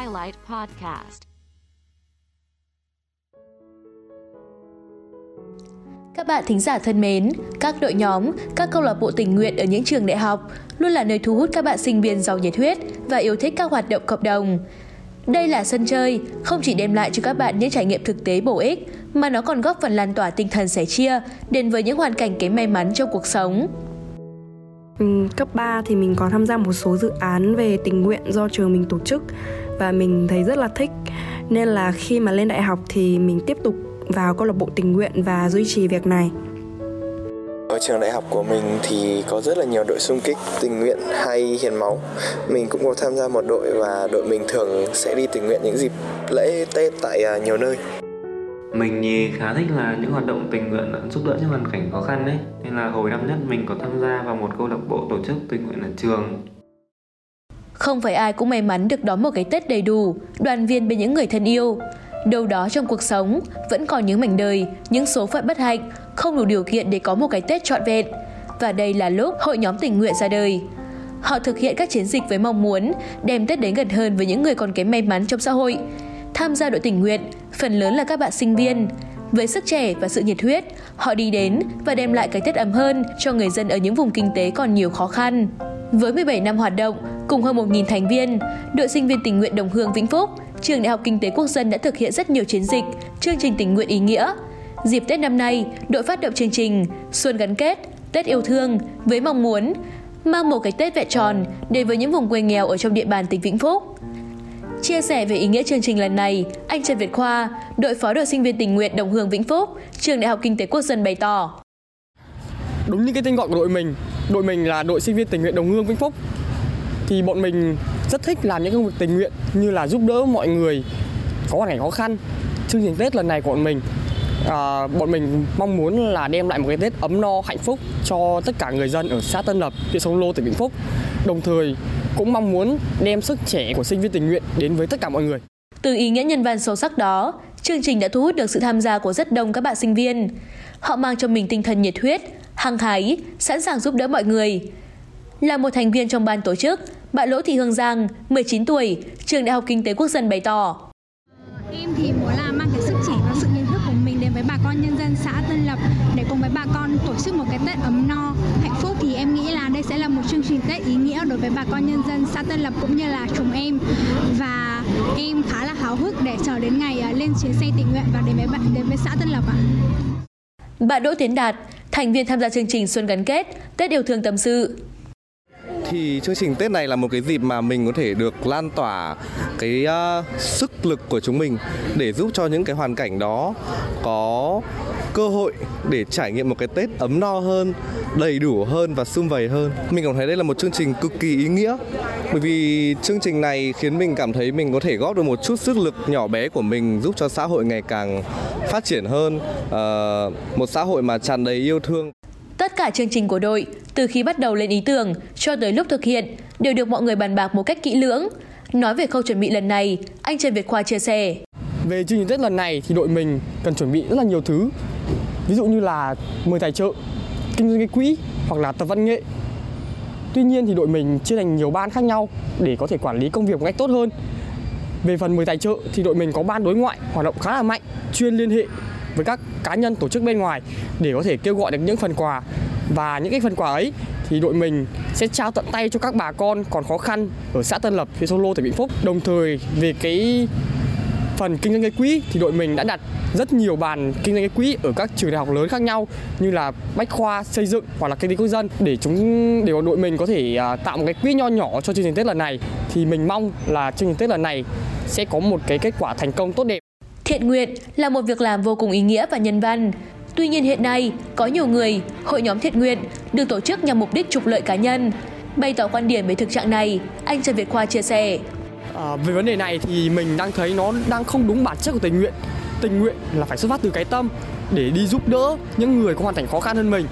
Highlight Podcast. Các bạn thính giả thân mến, các đội nhóm, các câu lạc bộ tình nguyện ở những trường đại học luôn là nơi thu hút các bạn sinh viên giàu nhiệt huyết và yêu thích các hoạt động cộng đồng. Đây là sân chơi, không chỉ đem lại cho các bạn những trải nghiệm thực tế bổ ích, mà nó còn góp phần lan tỏa tinh thần sẻ chia đến với những hoàn cảnh kém may mắn trong cuộc sống. Ừ, cấp 3 thì mình có tham gia một số dự án về tình nguyện do trường mình tổ chức và mình thấy rất là thích nên là khi mà lên đại học thì mình tiếp tục vào câu lạc bộ tình nguyện và duy trì việc này. Ở trường đại học của mình thì có rất là nhiều đội xung kích tình nguyện hay hiến máu. Mình cũng có tham gia một đội và đội mình thường sẽ đi tình nguyện những dịp lễ Tết tại à, nhiều nơi. Mình thì khá thích là những hoạt động tình nguyện giúp đỡ những hoàn cảnh khó khăn đấy. Nên là hồi năm nhất mình có tham gia vào một câu lạc bộ tổ chức tình nguyện ở trường. Không phải ai cũng may mắn được đón một cái Tết đầy đủ, đoàn viên bên những người thân yêu. Đâu đó trong cuộc sống vẫn còn những mảnh đời, những số phận bất hạnh không đủ điều kiện để có một cái Tết trọn vẹn. Và đây là lúc hội nhóm tình nguyện ra đời. Họ thực hiện các chiến dịch với mong muốn đem Tết đến gần hơn với những người còn kém may mắn trong xã hội. Tham gia đội tình nguyện, phần lớn là các bạn sinh viên. Với sức trẻ và sự nhiệt huyết, họ đi đến và đem lại cái Tết ấm hơn cho người dân ở những vùng kinh tế còn nhiều khó khăn. Với 17 năm hoạt động, cùng hơn 1.000 thành viên, đội sinh viên tình nguyện Đồng Hương Vĩnh Phúc, Trường Đại học Kinh tế Quốc dân đã thực hiện rất nhiều chiến dịch, chương trình tình nguyện ý nghĩa. Dịp Tết năm nay, đội phát động chương trình Xuân gắn kết, Tết yêu thương với mong muốn mang một cái Tết vẹn tròn đến với những vùng quê nghèo ở trong địa bàn tỉnh Vĩnh Phúc. Chia sẻ về ý nghĩa chương trình lần này, anh Trần Việt Khoa, đội phó đội sinh viên tình nguyện Đồng Hương Vĩnh Phúc, Trường Đại học Kinh tế Quốc dân bày tỏ. Đúng như cái tên gọi của đội mình, đội mình là đội sinh viên tình nguyện Đồng Hương Vĩnh Phúc. Thì bọn mình rất thích làm những công việc tình nguyện như là giúp đỡ mọi người có hoàn cảnh khó khăn. Chương trình Tết lần này của bọn mình à, bọn mình mong muốn là đem lại một cái Tết ấm no hạnh phúc cho tất cả người dân ở xã Tân Lập, huyện Sông Lô, tỉnh Vĩnh Phúc. Đồng thời cũng mong muốn đem sức trẻ của sinh viên tình nguyện đến với tất cả mọi người. Từ ý nghĩa nhân văn sâu sắc đó, chương trình đã thu hút được sự tham gia của rất đông các bạn sinh viên. Họ mang cho mình tinh thần nhiệt huyết, hăng hái, sẵn sàng giúp đỡ mọi người. Là một thành viên trong ban tổ chức, bạn Lỗ Thị Hương Giang, 19 tuổi, trường Đại học Kinh tế Quốc dân bày tỏ. Em thì muốn là mang cái sức trẻ và sự nhiệt huyết của mình đến với bà con nhân dân xã Tân Lập để cùng với bà con tổ chức một cái Tết ấm no, hạnh phúc thì em nghĩ là đây sẽ là một chương trình Tết ý nghĩa đối với bà con nhân dân xã Tân Lập cũng như là chúng em và em khá là háo hức để chờ đến ngày à, lên chuyến xe tình nguyện và đến với bạn đến với xã Tân Lập ạ. Bạn Đỗ Tiến Đạt, thành viên tham gia chương trình Xuân gắn kết, Tết yêu thương tâm sự. Thì chương trình Tết này là một cái dịp mà mình có thể được lan tỏa cái uh, sức lực của chúng mình để giúp cho những cái hoàn cảnh đó có cơ hội để trải nghiệm một cái Tết ấm no hơn, đầy đủ hơn và sum vầy hơn. Mình cảm thấy đây là một chương trình cực kỳ ý nghĩa bởi vì chương trình này khiến mình cảm thấy mình có thể góp được một chút sức lực nhỏ bé của mình giúp cho xã hội ngày càng phát triển hơn, uh, một xã hội mà tràn đầy yêu thương. Tất cả chương trình của đội, từ khi bắt đầu lên ý tưởng cho tới lúc thực hiện, đều được mọi người bàn bạc một cách kỹ lưỡng. Nói về khâu chuẩn bị lần này, anh Trần Việt Khoa chia sẻ. Về chương trình Tết lần này thì đội mình cần chuẩn bị rất là nhiều thứ. Ví dụ như là mời tài trợ, kinh doanh cái quỹ hoặc là tập văn nghệ. Tuy nhiên thì đội mình chia thành nhiều ban khác nhau để có thể quản lý công việc một cách tốt hơn. Về phần mời tài trợ thì đội mình có ban đối ngoại hoạt động khá là mạnh, chuyên liên hệ với các cá nhân tổ chức bên ngoài để có thể kêu gọi được những phần quà và những cái phần quà ấy thì đội mình sẽ trao tận tay cho các bà con còn khó khăn ở xã Tân Lập, huyện Sông Lô, tỉnh Vĩnh Phúc. Đồng thời về cái phần kinh doanh cái quỹ thì đội mình đã đặt rất nhiều bàn kinh doanh cái quỹ ở các trường đại học lớn khác nhau như là bách khoa xây dựng hoặc là kinh tế quốc dân để chúng để đội mình có thể à, tạo một cái quỹ nho nhỏ cho chương trình Tết lần này thì mình mong là chương trình Tết lần này sẽ có một cái kết quả thành công tốt đẹp. Thiện nguyện là một việc làm vô cùng ý nghĩa và nhân văn. Tuy nhiên hiện nay, có nhiều người, hội nhóm thiện nguyện được tổ chức nhằm mục đích trục lợi cá nhân. Bày tỏ quan điểm về thực trạng này, anh Trần Việt Khoa chia sẻ. À, về vấn đề này thì mình đang thấy nó đang không đúng bản chất của tình nguyện. Tình nguyện là phải xuất phát từ cái tâm để đi giúp đỡ những người có hoàn cảnh khó khăn hơn mình.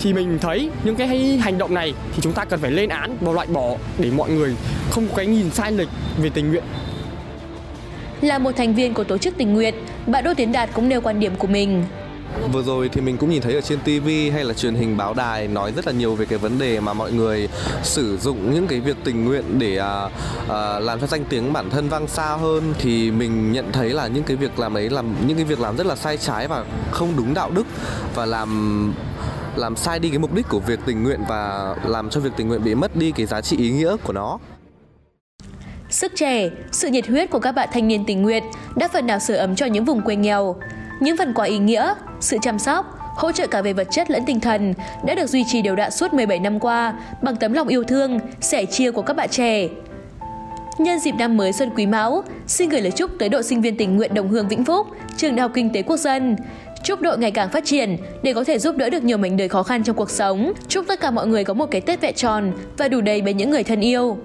Thì mình thấy những cái hành động này thì chúng ta cần phải lên án và loại bỏ để mọi người không có cái nhìn sai lệch về tình nguyện là một thành viên của tổ chức tình nguyện, bạn Đỗ Tiến Đạt cũng nêu quan điểm của mình vừa rồi thì mình cũng nhìn thấy ở trên TV hay là truyền hình báo đài nói rất là nhiều về cái vấn đề mà mọi người sử dụng những cái việc tình nguyện để à, à, làm cho danh tiếng bản thân vang xa hơn thì mình nhận thấy là những cái việc làm ấy làm những cái việc làm rất là sai trái và không đúng đạo đức và làm làm sai đi cái mục đích của việc tình nguyện và làm cho việc tình nguyện bị mất đi cái giá trị ý nghĩa của nó. Sức trẻ, sự nhiệt huyết của các bạn thanh niên tình nguyện đã phần nào sửa ấm cho những vùng quê nghèo. Những phần quà ý nghĩa, sự chăm sóc, hỗ trợ cả về vật chất lẫn tinh thần đã được duy trì đều đặn suốt 17 năm qua bằng tấm lòng yêu thương, sẻ chia của các bạn trẻ. Nhân dịp năm mới Xuân Quý Mão, xin gửi lời chúc tới đội sinh viên tình nguyện Đồng Hương Vĩnh Phúc, Trường Đại học Kinh tế Quốc dân. Chúc đội ngày càng phát triển để có thể giúp đỡ được nhiều mảnh đời khó khăn trong cuộc sống. Chúc tất cả mọi người có một cái Tết vẹn tròn và đủ đầy bên những người thân yêu.